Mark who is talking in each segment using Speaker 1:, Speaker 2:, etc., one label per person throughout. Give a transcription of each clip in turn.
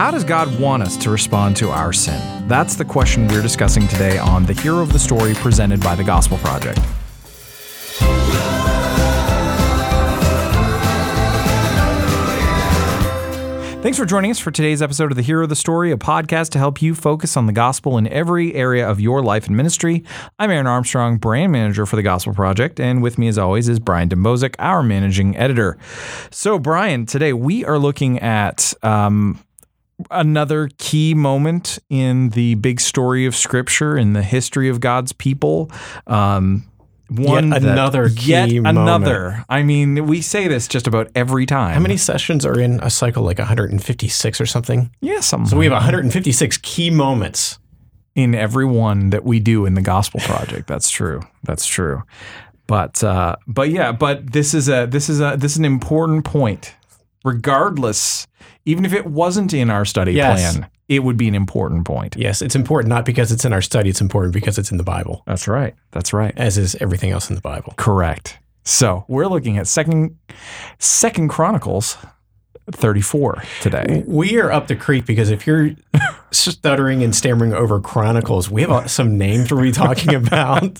Speaker 1: how does God want us to respond to our sin? That's the question we're discussing today on the hero of the story presented by the Gospel Project. Thanks for joining us for today's episode of The Hero of the Story, a podcast to help you focus on the gospel in every area of your life and ministry. I'm Aaron Armstrong, brand manager for the Gospel Project, and with me, as always, is Brian Dembowczyk, our managing editor. So, Brian, today we are looking at um, another key moment in the big story of Scripture, in the history of God's people. Um, one
Speaker 2: Yet
Speaker 1: that-
Speaker 2: another key
Speaker 1: yet
Speaker 2: moment.
Speaker 1: another. I mean, we say this just about every time.
Speaker 2: How many sessions are in a cycle? Like 156 or something?
Speaker 1: Yeah, something.
Speaker 2: So we have 156 key moments.
Speaker 1: in every one that we do in the Gospel Project. That's true. That's true. But uh, but yeah, but this is a this is a this is an important point. Regardless, even if it wasn't in our study
Speaker 2: Yes.
Speaker 1: plan, it would be an important point.
Speaker 2: Yes, it's important not because it's in our study, it's important because it's in the Bible,
Speaker 1: That's right. That's right.
Speaker 2: as is everything else in the Bible.
Speaker 1: Correct. So we're looking at second Second Chronicles 34 today.
Speaker 2: We are up the creek because if you're stuttering and stammering over Chronicles, we have some names we'll be talking about.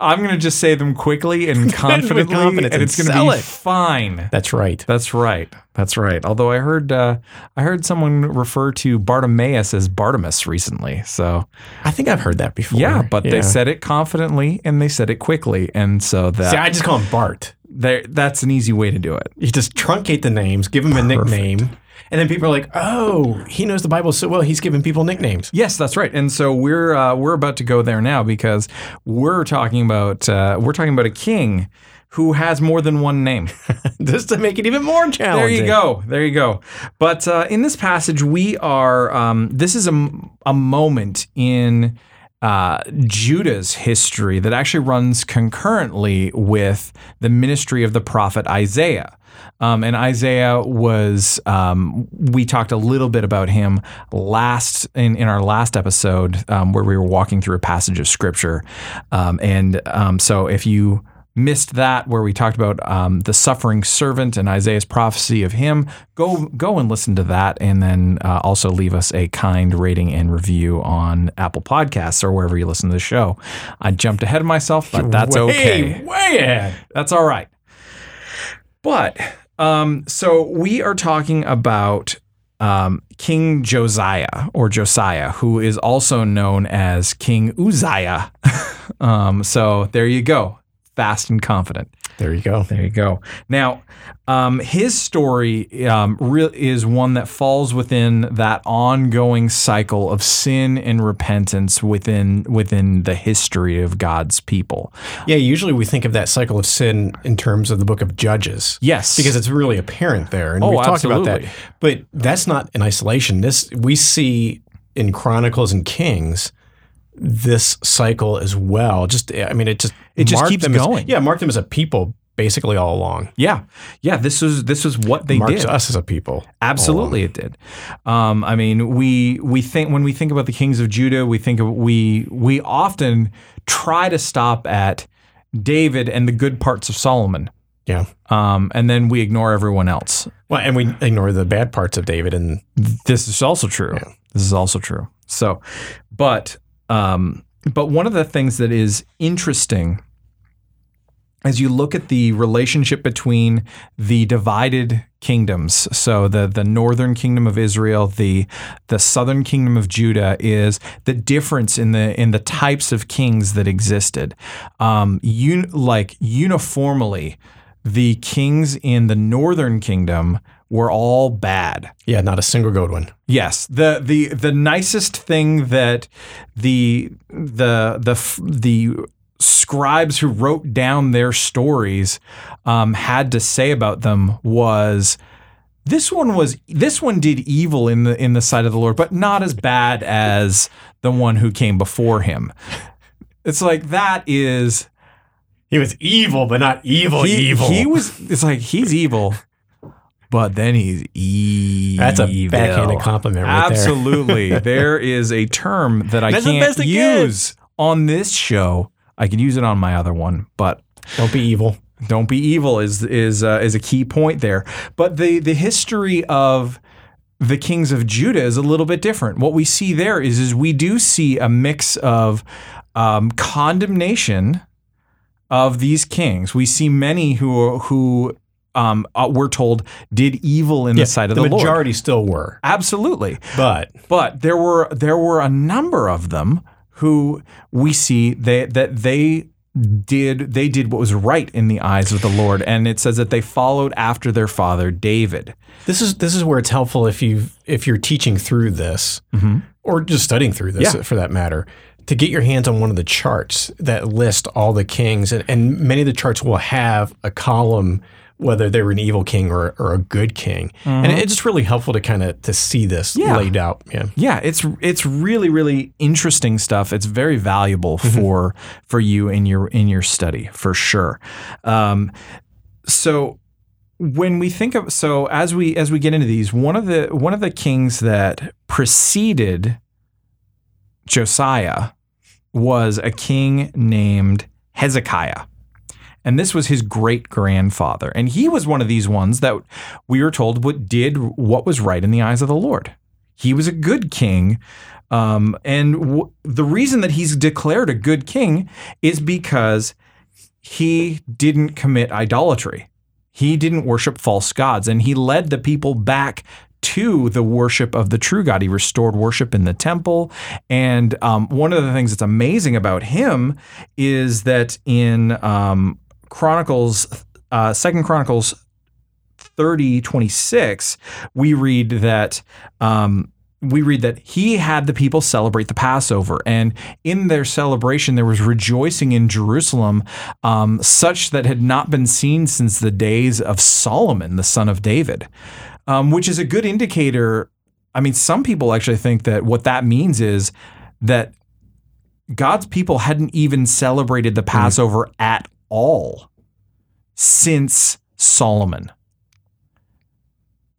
Speaker 1: I'm going to just say them quickly and confidently, and
Speaker 2: and
Speaker 1: it's going to be
Speaker 2: it.
Speaker 1: fine.
Speaker 2: That's right.
Speaker 1: That's right. That's right. Although I heard uh, I heard someone refer to Bartimaeus as Bartimus recently. So
Speaker 2: I think I've heard that before.
Speaker 1: yeah, but they said it confidently and they said it quickly, and so that
Speaker 2: See, I just call him Bart.
Speaker 1: There- that's an easy way to do it.
Speaker 2: You just truncate the names, give him a nickname, and then people are like, "Oh, he knows the Bible so well. He's giving people nicknames."
Speaker 1: Yes, that's right. And so we're uh, we're about to go there now because we're talking about uh, we're talking about a king who has more than one name.
Speaker 2: just to make it even more challenging.
Speaker 1: There you go. There you go. But uh, in this passage, we are. Um, this is a, a moment in uh, Judah's history that actually runs concurrently with the ministry of the prophet Isaiah. Um, and Isaiah was, um, we talked a little bit about him last in, in our last episode um, where we were walking through a passage of scripture. Um, and um, so if you missed that where we talked about um, the suffering servant and Isaiah's prophecy of him, go go and listen to that, and then uh, also leave us a kind rating and review on Apple Podcasts or wherever you listen to the show. I jumped ahead of myself, but that's
Speaker 2: way,
Speaker 1: okay.
Speaker 2: Way ahead.
Speaker 1: That's all right. But um, so we are talking about um, King Josiah or Josiah, who is also known as King Uzziah. um, so there you go, fast and confident.
Speaker 2: There you go.
Speaker 1: There you go. Now, um, his story um, re- is one that falls within that ongoing cycle of sin and repentance within within the history of God's people.
Speaker 2: Yeah, usually we think of that cycle of sin in terms of the book of Judges.
Speaker 1: Yes,
Speaker 2: Because it's really apparent there. And
Speaker 1: Oh,
Speaker 2: we've talked about that. But that's not in isolation. This we see in Chronicles and Kings this cycle as well. Just I mean it just
Speaker 1: It just keeps
Speaker 2: them as-
Speaker 1: going.
Speaker 2: yeah, mark them as a people basically all along.
Speaker 1: Yeah, yeah. This was this was what they
Speaker 2: Marks
Speaker 1: did.
Speaker 2: us as a people.
Speaker 1: Absolutely, it did. Um, I mean, we we think when we think about the kings of Judah, we think of we we often try to stop at David and the good parts of Solomon,
Speaker 2: Yeah.
Speaker 1: um, and then we ignore everyone else.
Speaker 2: Well, and we ignore the bad parts of David and
Speaker 1: This is also true.
Speaker 2: Yeah.
Speaker 1: This is also true. So, but um, but one of the things that is interesting as you look at the relationship between the divided kingdoms, so the the northern kingdom of Israel, the the southern kingdom of Judah, is the difference in the in the types of kings that existed. Um, un, like uniformly, the kings in the northern kingdom were all bad.
Speaker 2: yeah, not a single good one.
Speaker 1: Yes, the the the nicest thing that the the the the scribes who wrote down their stories um, had to say about them was this one was this one did evil in the in the sight of the Lord, but not as bad as the one who came before him. It's like that is
Speaker 2: He was evil, but not evil
Speaker 1: he,
Speaker 2: evil.
Speaker 1: he was. It's like he's evil, but then he's evil.
Speaker 2: That's a backhanded compliment right there.
Speaker 1: Absolutely. there is a term that I
Speaker 2: That's
Speaker 1: can't use on this show. I can use it on my other one, but
Speaker 2: Don't be evil.
Speaker 1: don't be evil is is uh, is a key point there. But the the history of the kings of Judah is a little bit different. What we see there is, is we do see a mix of um, condemnation of these kings. We see many who who um, uh, we're told did evil in the sight of the,
Speaker 2: the
Speaker 1: Lord.
Speaker 2: majority still were,
Speaker 1: Absolutely,
Speaker 2: but
Speaker 1: but there were there were a number of them who we see they, that they did they did what was right in the eyes of the Lord, and it says that they followed after their father David.
Speaker 2: this is this is where it's helpful if you if you're teaching through this or just studying through this
Speaker 1: Yeah.
Speaker 2: for that matter to get your hands on one of the charts that list all the kings and, and many of the charts will have a column whether they were an evil king or, or a good king and it's just really helpful to kind of to see this
Speaker 1: Yeah.
Speaker 2: laid out yeah
Speaker 1: Yeah, it's it's really really interesting stuff. It's very valuable for for you in your in your study for sure. Um, so when we think of so as we as we get into these, one of the one of the kings that preceded Josiah was a king named Hezekiah. And this was his great grandfather. And he was one of these ones that we were told what did what was right in the eyes of the Lord. He was a good king. Um, and w- the reason that he's declared a good king is because he didn't commit idolatry. He didn't worship false gods, and he led the people back to the worship of the true God. He restored worship in the temple. And um, one of the things that's amazing about him is that in um, Chronicles, uh, Second Chronicles 30, 26, we read that. Um, we read that he had the people celebrate the Passover, and in their celebration, there was rejoicing in Jerusalem, um, such that had not been seen since the days of Solomon, the son of David, um, which is a good indicator. I mean, some people actually think that what that means is that God's people hadn't even celebrated the Passover at all since Solomon.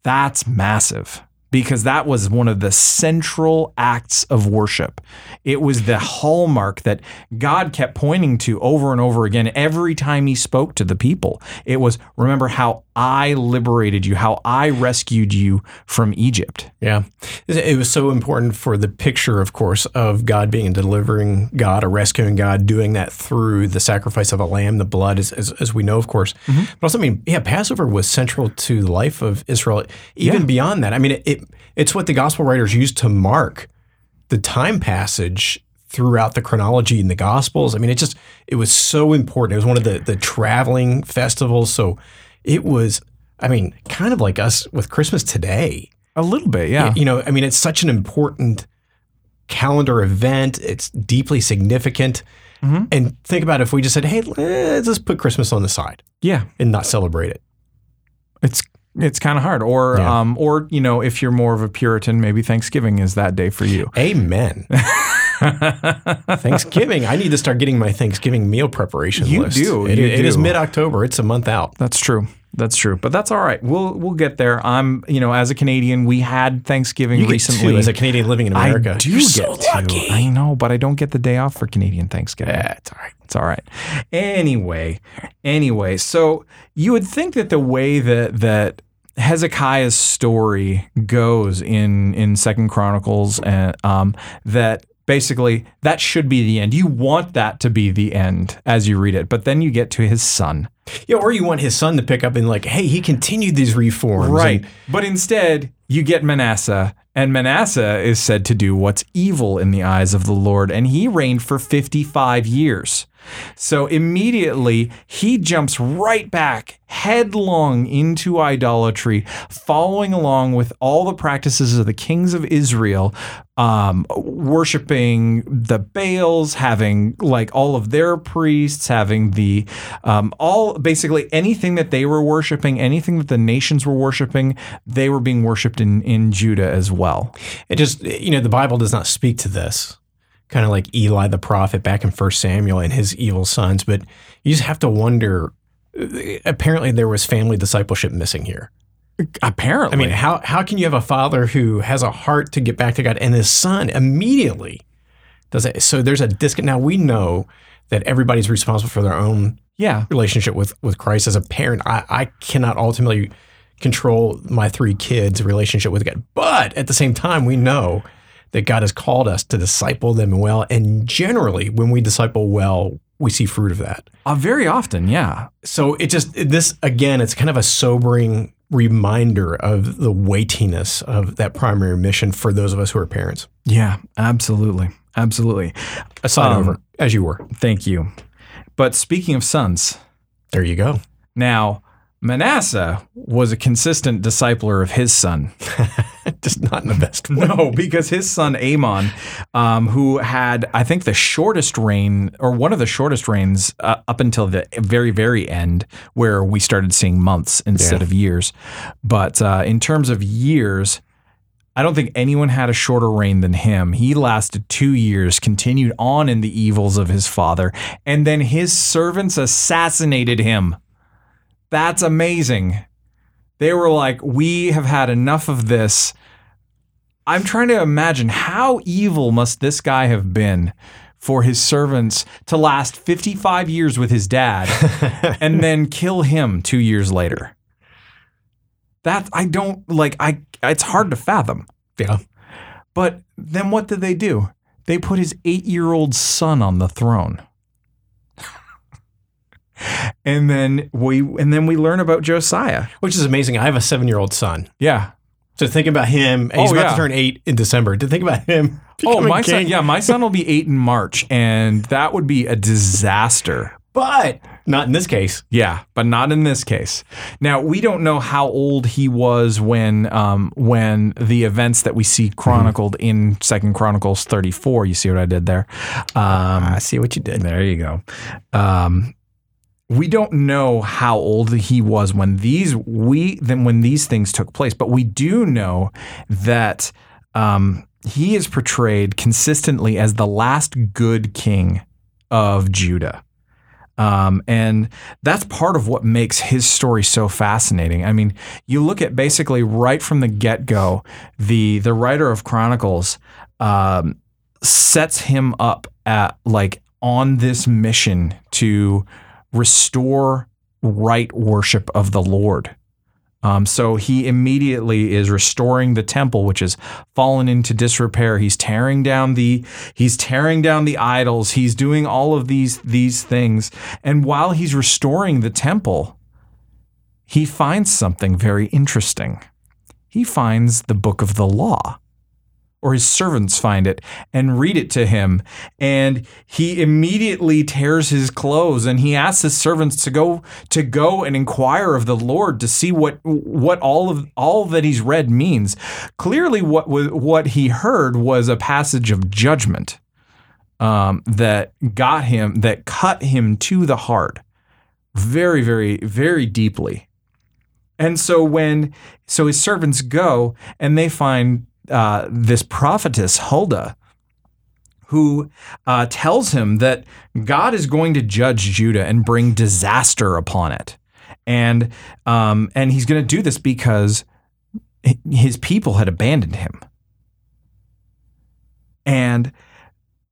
Speaker 1: That's massive because that was one of the central acts of worship. It was the hallmark that God kept pointing to over and over again every time he spoke to the people. It was, remember how I liberated you, how I rescued you from Egypt.
Speaker 2: Yeah. It was so important for the picture, of course, of God being a delivering God, a rescuing God, doing that through the sacrifice of a lamb, the blood, as, as, as we know, of course. Mm-hmm. But also, I mean, yeah, Passover was central to the life of Israel, even
Speaker 1: Yeah.
Speaker 2: beyond that. I mean, it, it it's what the gospel writers used to mark the time passage throughout the chronology in the gospels. I mean, it just it was so important. It was one of the the traveling festivals. So it was, I mean, kind of like us with Christmas today.
Speaker 1: A little bit, yeah.
Speaker 2: You know, I mean, it's such an important calendar event. It's deeply significant.
Speaker 1: Mm-hmm.
Speaker 2: And think about if we just said, "Hey, let's just put Christmas on the side
Speaker 1: Yeah.
Speaker 2: and not celebrate it."
Speaker 1: It's it's kind of hard. Or
Speaker 2: Yeah.
Speaker 1: um or you know, if you're more of a Puritan, maybe Thanksgiving is that day for you.
Speaker 2: Amen. Thanksgiving. I need to start getting my Thanksgiving meal preparation
Speaker 1: You
Speaker 2: list.
Speaker 1: do,
Speaker 2: It-
Speaker 1: you
Speaker 2: it is
Speaker 1: do.
Speaker 2: mid October. It's a month out.
Speaker 1: That's true. That's true. But that's all right. We'll we'll get there. I'm, you know, as a Canadian, we had Thanksgiving
Speaker 2: You
Speaker 1: recently.
Speaker 2: two as a Canadian living in America.
Speaker 1: I do
Speaker 2: You're
Speaker 1: get
Speaker 2: so
Speaker 1: to.
Speaker 2: lucky.
Speaker 1: I know, but I don't get the day off for Canadian Thanksgiving.
Speaker 2: Yeah, it's all right.
Speaker 1: It's all right. Anyway, anyway, so you would think that the way that that Hezekiah's story goes in in Second Chronicles, and um, that basically that should be the end. You want that to be the end as you read it, but then you get to his son,
Speaker 2: Yeah, or you want his son to pick up and like, hey, he continued these reforms.
Speaker 1: right?
Speaker 2: and-
Speaker 1: But instead, you get Manasseh, and Manasseh is said to do what's evil in the eyes of the Lord, and he reigned for 55 years. So immediately he jumps right back headlong into idolatry, following along with all the practices of the kings of Israel, um, worshiping the Baals, having like all of their priests, having the um, all basically anything that they were worshiping, anything that the nations were worshiping, they were being worshipped in in Judah as well.
Speaker 2: It just, you know, the Bible does not speak to this. Kind of like Eli the prophet back in First Samuel and his evil sons. But you just have to wonder. uh, Apparently, there was family discipleship missing here.
Speaker 1: Apparently,
Speaker 2: I mean, how how can you have a father who has a heart to get back to God and his son immediately does it? So there's a disconnect. Now we know that everybody's responsible for their own
Speaker 1: yeah,
Speaker 2: relationship with with Christ as a parent. I, I cannot ultimately control my three kids' relationship with God. But at the same time, we know that God has called us to disciple them well. And generally, when we disciple well, we see fruit of that.
Speaker 1: Uh, very often, yeah.
Speaker 2: So it just, this, again, it's kind of a sobering reminder of the weightiness of that primary mission for those of us who are parents.
Speaker 1: Yeah, absolutely. Absolutely.
Speaker 2: Aside
Speaker 1: Um,
Speaker 2: over, as you were.
Speaker 1: Thank you. But speaking of sons,
Speaker 2: There you go.
Speaker 1: now Manasseh was a consistent discipler of his son.
Speaker 2: just not in the best way.
Speaker 1: No, because his son Amon, um, who had, I think, the shortest reign, or one of the shortest reigns uh, up until the very, very end, where we started seeing months instead
Speaker 2: Yeah.
Speaker 1: of years. But uh, in terms of years, I don't think anyone had a shorter reign than him. He lasted two years, continued on in the evils of his father, and then his servants assassinated him. That's amazing. They were like, We have had enough of this. I'm trying to imagine how evil must this guy have been for his servants to last 55 years with his dad and then kill him two years later. That I don't like. I it's hard to fathom.
Speaker 2: Yeah.
Speaker 1: But then what did they do? They put his eight year old son on the throne. And then we and then we learn about Josiah.
Speaker 2: Which is amazing. I have a seven year old son.
Speaker 1: Yeah.
Speaker 2: So think about him. and He's
Speaker 1: Oh,
Speaker 2: about
Speaker 1: yeah.
Speaker 2: to turn eight in December. To think about him.
Speaker 1: Oh, my son. Yeah, my son will be eight in March, and that would be a disaster.
Speaker 2: But not in this case.
Speaker 1: Yeah, but not in this case. Now we don't know how old he was when um, when the events that we see chronicled in Second Chronicles thirty four. You see what I did there? Um,
Speaker 2: I see what you did.
Speaker 1: There you go. Um, we don't know how old he was when these we then when these things took place, but we do know that um, he is portrayed consistently as the last good king of Judah. Um, and that's part of what makes his story so fascinating. I mean, you look at basically right from the get go, the the writer of Chronicles um, sets him up at like on this mission to restore right worship of the Lord. Um, so he immediately is restoring the temple, which has fallen into disrepair. He's tearing down the he's tearing down the idols. He's doing all of these these things, and while he's restoring the temple, he finds something very interesting. He finds the book of the law or his servants find it and read it to him. And he immediately tears his clothes and he asks his servants to go to go and inquire of the lord to see what what all of all that he's read means. Clearly what what he heard was a passage of judgment um, that got him that cut him to the heart very very very deeply. And so when so his servants go and they find uh, this prophetess Huldah, who uh, tells him that God is going to judge Judah and bring disaster upon it, and um, and he's going to do this because his people had abandoned him, and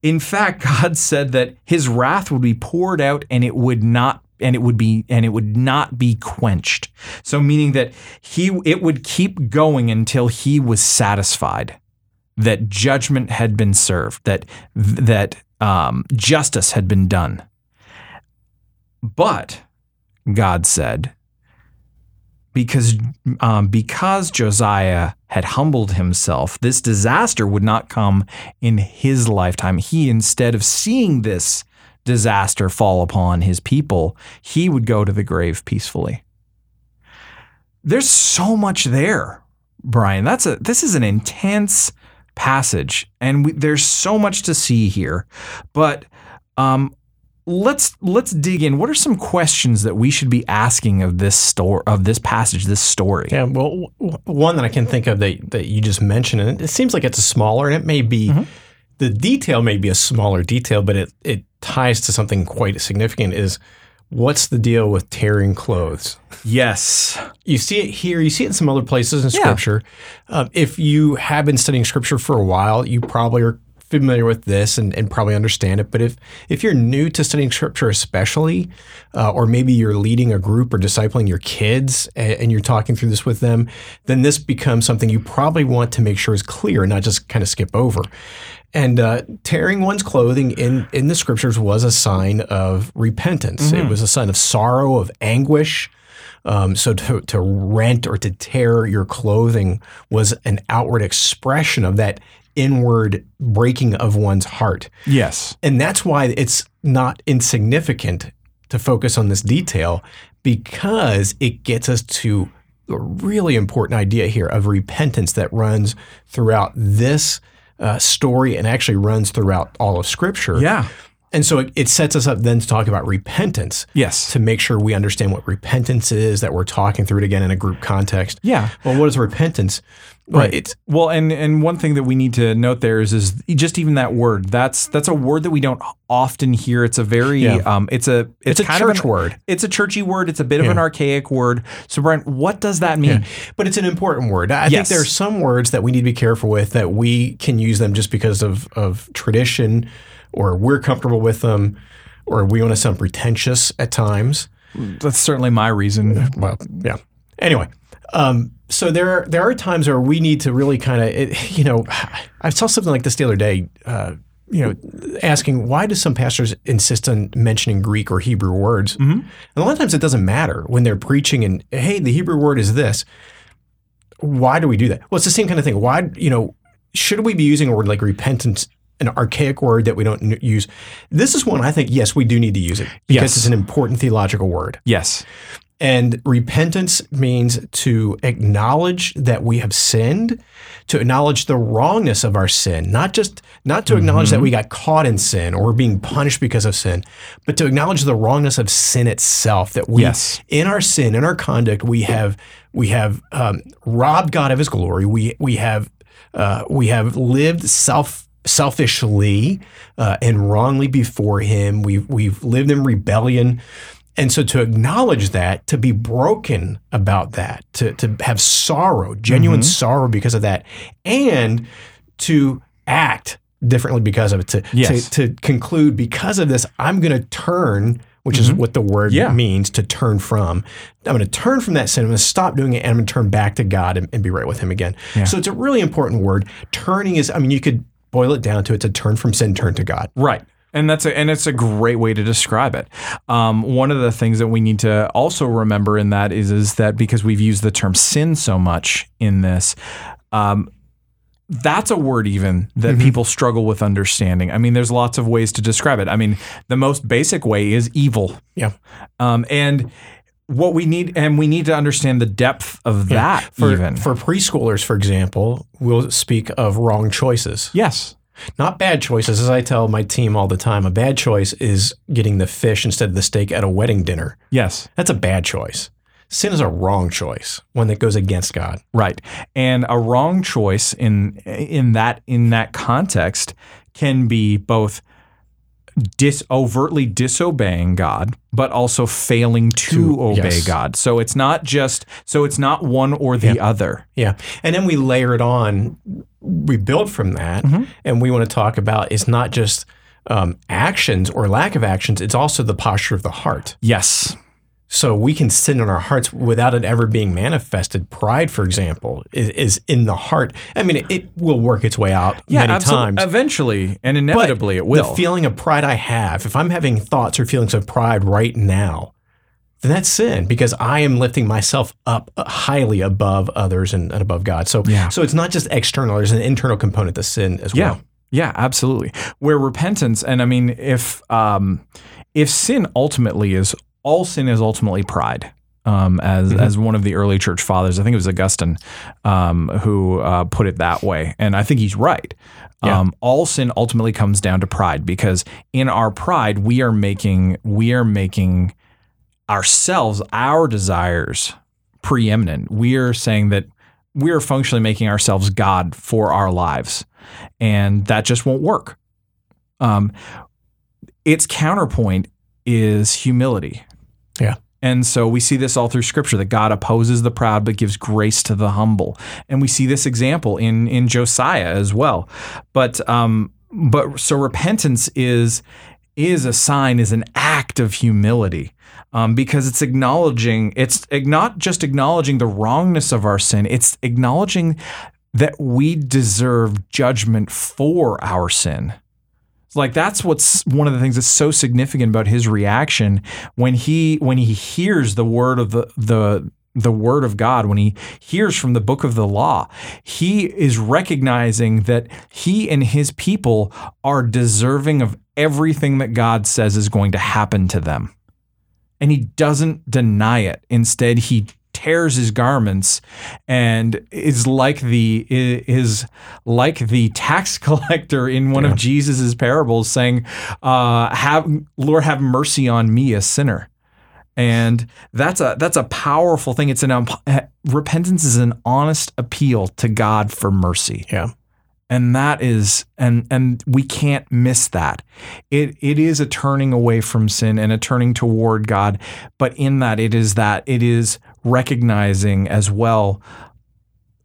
Speaker 1: in fact, God said that His wrath would be poured out, and it would not and it would be and it would not be quenched. So meaning that he it would keep going until he was satisfied that judgment had been served that that um, justice had been done. But god said because um, because josiah had humbled himself this disaster would not come in his lifetime. He instead of seeing this disaster fall upon his people, he would go to the grave peacefully. There's so much there, Brian. That's a this is an intense passage, and we, there's so much to see here. But um, let's let's dig in. What are some questions that we should be asking of this story of this passage, this story?
Speaker 2: Yeah, well, w- one that I can think of that, that you just mentioned, and it seems like it's a smaller, and it may be, the detail may be a smaller detail, but it, it ties to something quite significant is what's the deal with tearing clothes?
Speaker 1: Yes.
Speaker 2: You see it here, you see it in some other places in
Speaker 1: Yeah.
Speaker 2: Scripture. Um, if you have been studying Scripture for a while, you probably are familiar with this and, and probably understand it. But if if you're new to studying scripture, especially, uh, or maybe you're leading a group or discipling your kids and, and, you're talking through this with them, then this becomes something you probably want to make sure is clear and not just kind of skip over. And uh, tearing one's clothing in, in the scriptures was a sign of repentance. Mm-hmm. It was a sign of sorrow, of anguish. Um, so to, to rent or to tear your clothing was an outward expression of that inward breaking of one's heart.
Speaker 1: Yes.
Speaker 2: And that's why it's not insignificant to focus on this detail because it gets us to a really important idea here of repentance that runs throughout this uh, story and actually runs throughout all of Scripture.
Speaker 1: Yeah.
Speaker 2: And so it, it, sets us up then to talk about repentance.
Speaker 1: Yes.
Speaker 2: To make sure we understand what repentance is, that we're talking through it again in a group context.
Speaker 1: Yeah.
Speaker 2: Well, what is repentance?
Speaker 1: Right. It's, well, and and one thing that we need to note there is is just even that word. That's that's a word that we don't often hear. It's a very yeah. um, it's a
Speaker 2: it's, it's a church an, word.
Speaker 1: It's a churchy word. It's a bit yeah. of an archaic word. So, Brent, what does that mean? Yeah.
Speaker 2: But it's an important word. I yes. think there are some words that we need to be careful with that we can use them just because of of tradition or we're comfortable with them, or we want to sound pretentious at times.
Speaker 1: That's certainly my reason.
Speaker 2: Well, yeah. Anyway, um, so there there are times where we need to really kind of, you know, I saw something like this the other day. Uh, you know, asking why do some pastors insist on mentioning Greek or Hebrew words? Mm-hmm. And a lot of times it doesn't matter when they're preaching and hey, the Hebrew word is this. Why do we do that? Well, it's the same kind of thing. Why, you know, should we be using a word like repentance an archaic word that we don't use. This is one I think, yes, we do need to use it because yes. it's an important theological word.
Speaker 1: Yes.
Speaker 2: And repentance means to acknowledge that we have sinned, to acknowledge the wrongness of our sin, not just not to acknowledge mm-hmm. that we got caught in sin or we're being punished because of sin, but to acknowledge the wrongness of sin itself. That we,
Speaker 1: yes.
Speaker 2: in our sin, in our conduct, we have we have um, robbed God of His glory. We we have uh, we have lived self selfishly uh, and wrongly before Him. We've we've lived in rebellion. And so to acknowledge that, to be broken about that, to, to have sorrow, genuine mm-hmm. sorrow because of that, and to act differently because of it, to, yes. to, to, conclude because of this, I'm going to turn, which mm-hmm. is what the word yeah. means to turn from. I'm going to turn from that sin. I'm going to stop doing it and I'm going to turn back to God and, and be right with Him again. Yeah. So it's a really important word. Turning is, I mean, you could boil it down to it's a turn from sin, turn to God.
Speaker 1: Right. And that's a, and it's a great way to describe it. Um, one of the things that we need to also remember in that is is that because we've used the term sin so much in this, um, that's a word even that mm-hmm. people struggle with understanding. I mean, there's lots of ways to describe it. I mean, the most basic way is evil.
Speaker 2: Yeah.
Speaker 1: Um, and what we need and we need to understand the depth of yeah. that
Speaker 2: for,
Speaker 1: even.
Speaker 2: for preschoolers for example we'll speak of wrong choices.
Speaker 1: Yes.
Speaker 2: Not bad choices as i tell my team all the time a bad choice is getting the fish instead of the steak at a wedding dinner.
Speaker 1: Yes.
Speaker 2: That's a bad choice. Sin is a wrong choice one that goes against god.
Speaker 1: Right. And a wrong choice in in that in that context can be both dis overtly disobeying God, but also failing to, to obey yes. God. So it's not just so it's not one or the
Speaker 2: yeah.
Speaker 1: other.
Speaker 2: Yeah. And then we layer it on, we build from that, mm-hmm. and we want to talk about it's not just um, actions or lack of actions, it's also the posture of the heart.
Speaker 1: Yes.
Speaker 2: So we can sin in our hearts without it ever being manifested. Pride, for example, is, is in the heart. I mean, it, it, will work its way out yeah, many absolutely. times.
Speaker 1: Eventually and inevitably
Speaker 2: but
Speaker 1: it will.
Speaker 2: The feeling of pride I have, if I'm having thoughts or feelings of pride right now, then that's sin because I am lifting myself up highly above others and, and above God. So, yeah. so it's not just external, there's an internal component to sin as
Speaker 1: yeah.
Speaker 2: well.
Speaker 1: Yeah, absolutely. Where repentance, and I mean, if um, if sin ultimately is all sin is ultimately pride. Um, as mm-hmm. as one of the early church fathers, I think it was Augustine um, who uh, put it that way, and I think he's right. Yeah. Um, all sin ultimately comes down to pride because in our pride we are making we are making ourselves our desires preeminent. We are saying that we are functionally making ourselves God for our lives, and that just won't work. Um, its counterpoint is humility.
Speaker 2: Yeah.
Speaker 1: And so we see this all through scripture that God opposes the proud but gives grace to the humble. And we see this example in in Josiah as well. But um, but so repentance is is a sign, is an act of humility. Um, because it's acknowledging, it's not just acknowledging the wrongness of our sin, it's acknowledging that we deserve judgment for our sin. Like that's what's one of the things that's so significant about his reaction when he when he hears the word of the the the word of God, when he hears from the book of the law, he is recognizing that he and his people are deserving of everything that God says is going to happen to them and he doesn't deny it. Instead, he tears his garments and is like the is like the tax collector in one yeah. of Jesus's parables saying uh, have Lord have mercy on me a sinner. And that's a that's a powerful thing. It's an um, repentance is an honest appeal to God for mercy.
Speaker 2: Yeah.
Speaker 1: And that is and and we can't miss that. It it is a turning away from sin and a turning toward god but in that it is that it is recognizing as well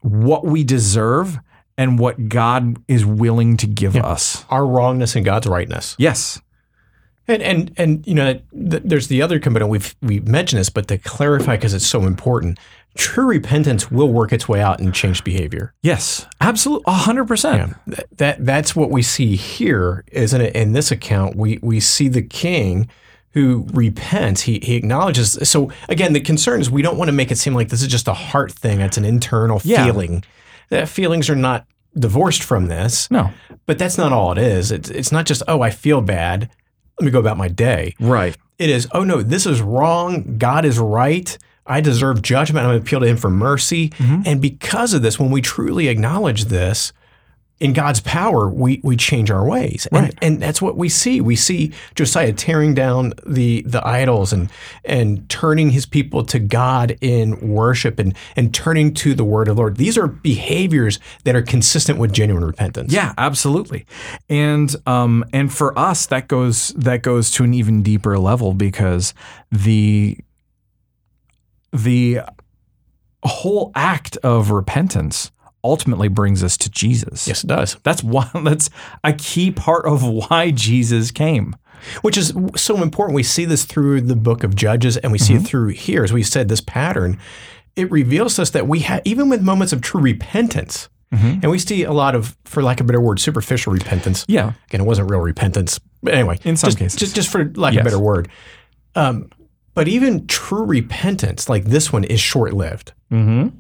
Speaker 1: what we deserve and what god is willing to give yeah. us
Speaker 2: our wrongness and god's rightness
Speaker 1: yes
Speaker 2: and and and you know, th- there's the other component we've we've mentioned this, but to clarify because it's so important, true repentance will work its way out and change behavior.
Speaker 1: Yes, absolutely, hundred percent.
Speaker 2: That that's what we see here, isn't it? In this account, we we see the king who repents. He he acknowledges. So again, the concern is we don't want to make it seem like this is just a heart thing. It's an internal yeah. feeling. That feelings are not divorced from this.
Speaker 1: No,
Speaker 2: but that's not all it is. It's it's not just oh I feel bad let me go about my day.
Speaker 1: Right.
Speaker 2: It is, oh no, this is wrong. God is right. I deserve judgment. I'm going to appeal to him for mercy. Mm-hmm. And because of this, when we truly acknowledge this, in God's power, we we change our ways, and,
Speaker 1: right.
Speaker 2: and that's what we see. We see Josiah tearing down the the idols and and turning his people to God in worship and and turning to the word of the Lord. These are behaviors that are consistent with genuine repentance.
Speaker 1: Yeah, absolutely. And um and for us, that goes that goes to an even deeper level because the the whole act of repentance ultimately brings us to Jesus.
Speaker 2: Yes, it does.
Speaker 1: That's why that's a key part of why Jesus came.
Speaker 2: Which is so important. We see this through the book of Judges and we see mm-hmm. it through here. As we said, this pattern, it reveals to us that we have, even with moments of true repentance, mm-hmm. and we see a lot of, for lack of a better word, superficial repentance.
Speaker 1: Yeah.
Speaker 2: Again, it wasn't real repentance. But anyway,
Speaker 1: in some
Speaker 2: just,
Speaker 1: cases.
Speaker 2: Just, just for lack yes. of a better word. Um, but even true repentance, like this one, is short lived.
Speaker 1: Mm-hmm.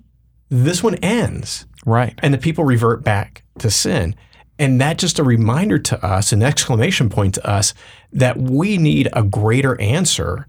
Speaker 2: This one ends.
Speaker 1: Right.
Speaker 2: And the people revert back to sin. And that's just a reminder to us, an exclamation point to us, that we need a greater answer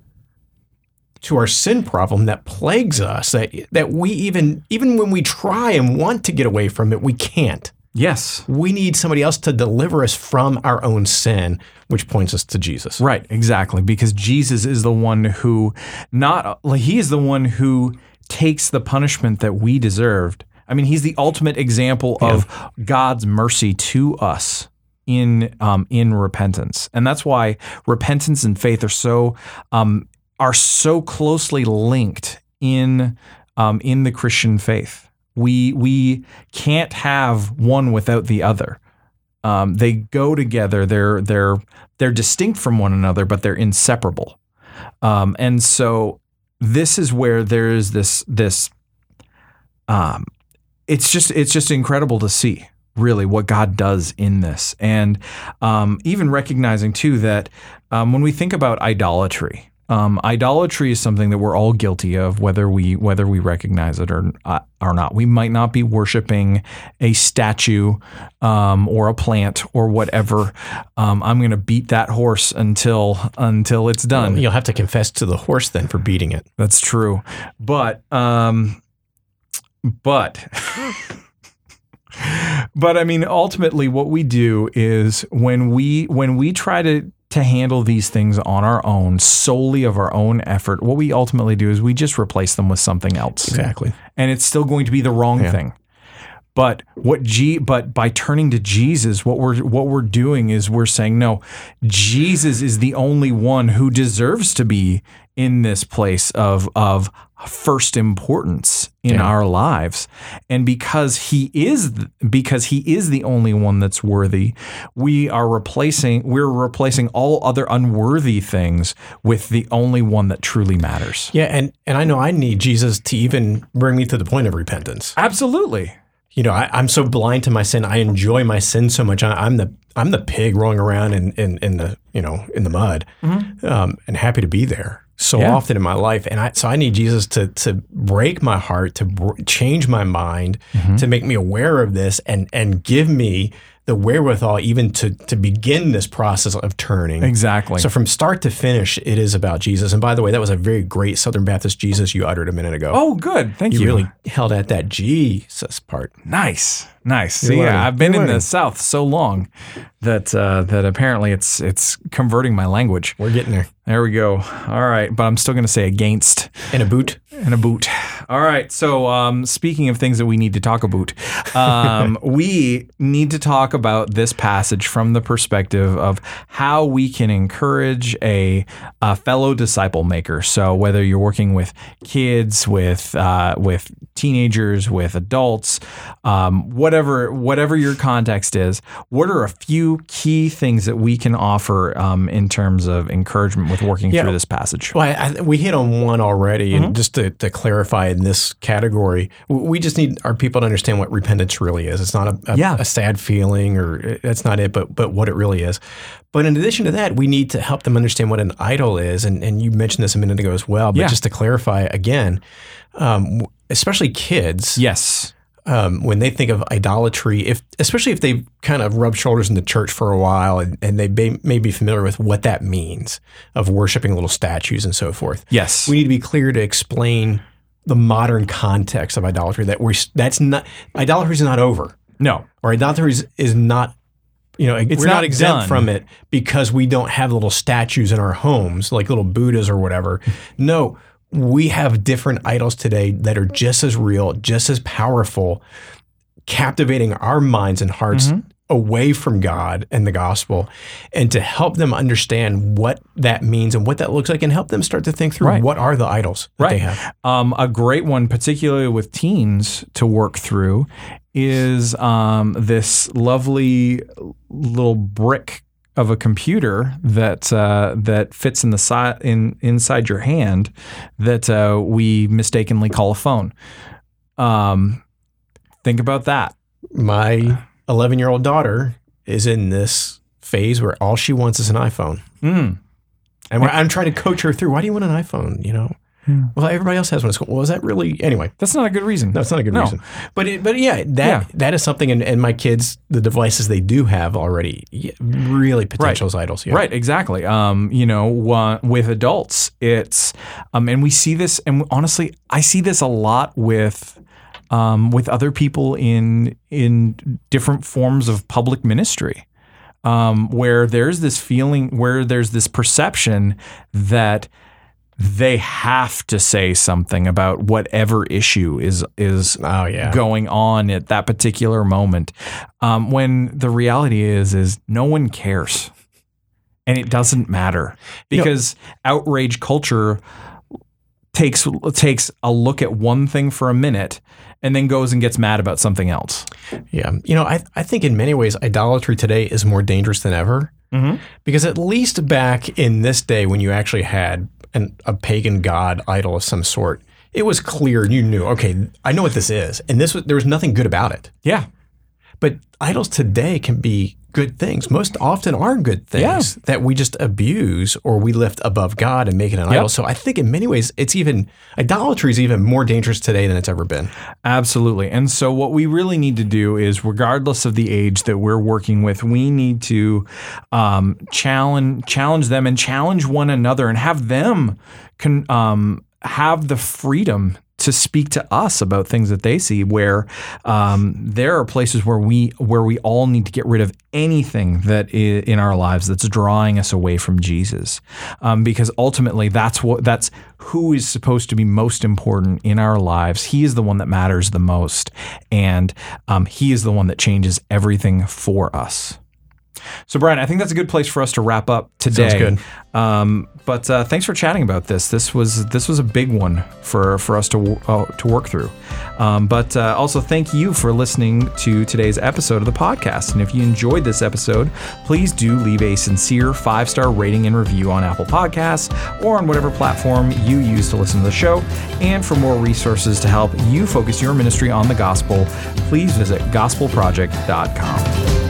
Speaker 2: to our sin problem that plagues us, that, that we even, even when we try and want to get away from it, we can't.
Speaker 1: Yes.
Speaker 2: We need somebody else to deliver us from our own sin, which points us to Jesus.
Speaker 1: Right, exactly. Because Jesus is the one who not he is the one who takes the punishment that we deserved I mean, he's the ultimate example yeah. of God's mercy to us in um, in repentance, and that's why repentance and faith are so um, are so closely linked in um, in the Christian faith. We we can't have one without the other. Um, they go together. They're they're they're distinct from one another, but they're inseparable. Um, and so this is where there is this this um, it's just it's just incredible to see really what God does in this, and um, even recognizing too that um, when we think about idolatry, um, idolatry is something that we're all guilty of, whether we whether we recognize it or uh, or not. We might not be worshiping a statue um, or a plant or whatever. Um, I'm going to beat that horse until until it's done.
Speaker 2: You'll have to confess to the horse then for beating it.
Speaker 1: That's true, but um, but but I mean ultimately what we do is when we when we try to to handle these things on our own, solely of our own effort, what we ultimately do is we just replace them with something else.
Speaker 2: Exactly.
Speaker 1: And it's still going to be the wrong yeah. thing. But what G but by turning to Jesus, what we're what we're doing is we're saying, no, Jesus is the only one who deserves to be in this place of of first importance in
Speaker 2: Yeah.
Speaker 1: our lives and because he is because he is the only one that's worthy we are replacing we're replacing all other unworthy things with the only one that truly matters
Speaker 2: Yeah, and and I know I need Jesus to even bring me to the point of repentance.
Speaker 1: absolutely
Speaker 2: You know, I, I'm so blind to my sin. I enjoy my sin so much. I, I'm the I'm the pig rolling around in in, in the you know in the mud, um, and happy to be there so
Speaker 1: Yeah.
Speaker 2: often in my life. And I so I need Jesus to to break my heart, to br- change my mind, mm-hmm. to make me aware of this, and and give me the wherewithal even to to begin this process of turning.
Speaker 1: exactly
Speaker 2: So from start to finish, it is about Jesus. And by the way, that was a very great Southern Baptist Jesus you uttered a minute ago.
Speaker 1: oh good thank you,
Speaker 2: you really held at that Jesus part.
Speaker 1: Nice, nice. See,
Speaker 2: learning.
Speaker 1: yeah, I've been
Speaker 2: You're
Speaker 1: in the. South so long that uh, that apparently it's it's converting my language.
Speaker 2: We're getting there.
Speaker 1: There we go. All right, but I'm still going to say against
Speaker 2: In a boot.
Speaker 1: In a boot. All right. So, um, speaking of things that we need to talk about, um, we need to talk about this passage from the perspective of how we can encourage a, a fellow disciple maker. So, whether you're working with kids, with uh, with teenagers, with adults, um, whatever whatever your context is, what are a few key things that we can offer um, in terms of encouragement with working
Speaker 2: Yeah.
Speaker 1: through this passage?
Speaker 2: Well, I, I, we hit on one already, and just to, to clarify in this category, we just need our people to understand what repentance really is. It's not a, a,
Speaker 1: Yeah.
Speaker 2: a sad feeling, or that's not it, but but what it really is. But in addition to that, we need to help them understand what an idol is, and and you mentioned this a minute ago as well. But
Speaker 1: Yeah.
Speaker 2: just to clarify again, um, especially kids,
Speaker 1: Yes.
Speaker 2: Um, when they think of idolatry, if especially if they've kind of rub shoulders in the church for a while and, and they may, may be familiar with what that means of worshiping little statues and so forth,
Speaker 1: Yes.
Speaker 2: we need to be clear to explain the modern context of idolatry. That we're that's not idolatry is not over,
Speaker 1: no.
Speaker 2: or idolatry is, is not. You know, we're
Speaker 1: not
Speaker 2: not, exempt
Speaker 1: done.
Speaker 2: from it because we don't have little statues in our homes, like little Buddhas or whatever. No, we have different idols today that are just as real, just as powerful, captivating our minds and hearts
Speaker 1: Mm-hmm.
Speaker 2: away from God and the gospel, and to help them understand what that means and what that looks like, and help them start to think through
Speaker 1: Right.
Speaker 2: what are the idols that they have.
Speaker 1: Um, a great one, particularly with teens to work through, is um, this lovely little brick of a computer that uh, that fits in the si- in inside your hand that uh, we mistakenly call a phone. Um, think about that.
Speaker 2: My 11 year old daughter is in this phase where all she wants is an iPhone.
Speaker 1: Mm.
Speaker 2: And I'm trying to coach her through why do you want an iPhone? You know,
Speaker 1: Yeah.
Speaker 2: well, everybody else has one at school. Well, is that really, anyway,
Speaker 1: That's not a good reason.
Speaker 2: no, it's not a good
Speaker 1: No.
Speaker 2: reason. But, it, but yeah, that,
Speaker 1: Yeah.
Speaker 2: that is something, and, and my kids, the devices they do have already, really potential as idols. Yeah.
Speaker 1: Right, exactly. Um, you know, with adults, it's, um, and we see this, and honestly, I see this a lot with, um, with other people in in different forms of public ministry, um, where there's this feeling, where there's this perception that they have to say something about whatever issue is is
Speaker 2: Oh, yeah.
Speaker 1: going on at that particular moment. Um, when the reality is, is no one cares, and it doesn't matter because outrage culture takes takes a look at one thing for a minute and then goes and gets mad about something else.
Speaker 2: Yeah. You know, I, I think in many ways, idolatry today is more dangerous than ever.
Speaker 1: Mm-hmm.
Speaker 2: Because at least back in this day, when you actually had an, a pagan god idol of some sort, it was clear you knew, okay, I know what this is, and this was there was nothing good about it.
Speaker 1: Yeah,
Speaker 2: But idols today can be good things. Most often are good things that we just abuse or we lift above God and make it an idol. So I think in many ways, it's even idolatry is even more dangerous today than it's ever been.
Speaker 1: Absolutely. And so, what we really need to do is, regardless of the age that we're working with, we need to um, challenge challenge them and challenge one another, and have them con, um, have the freedom to speak to us about things that they see. Where um, there are places where we where we all need to get rid of anything that i- in our lives that's drawing us away from Jesus, um, because ultimately that's what that's who is supposed to be most important in our lives. He is the one that matters the most, and um, he is the one that changes everything for us. So, Brian, I think that's a good place for us to wrap up today.
Speaker 2: Sounds good.
Speaker 1: But uh, thanks for chatting about this. This was this was a big one for for us to uh, to work through. Um, but uh, also, thank you for listening to today's episode of the podcast. And if you enjoyed this episode, please do leave a sincere five star rating and review on Apple Podcasts or on whatever platform you use to listen to the show. And for more resources to help you focus your ministry on the gospel, please visit gospelproject.com.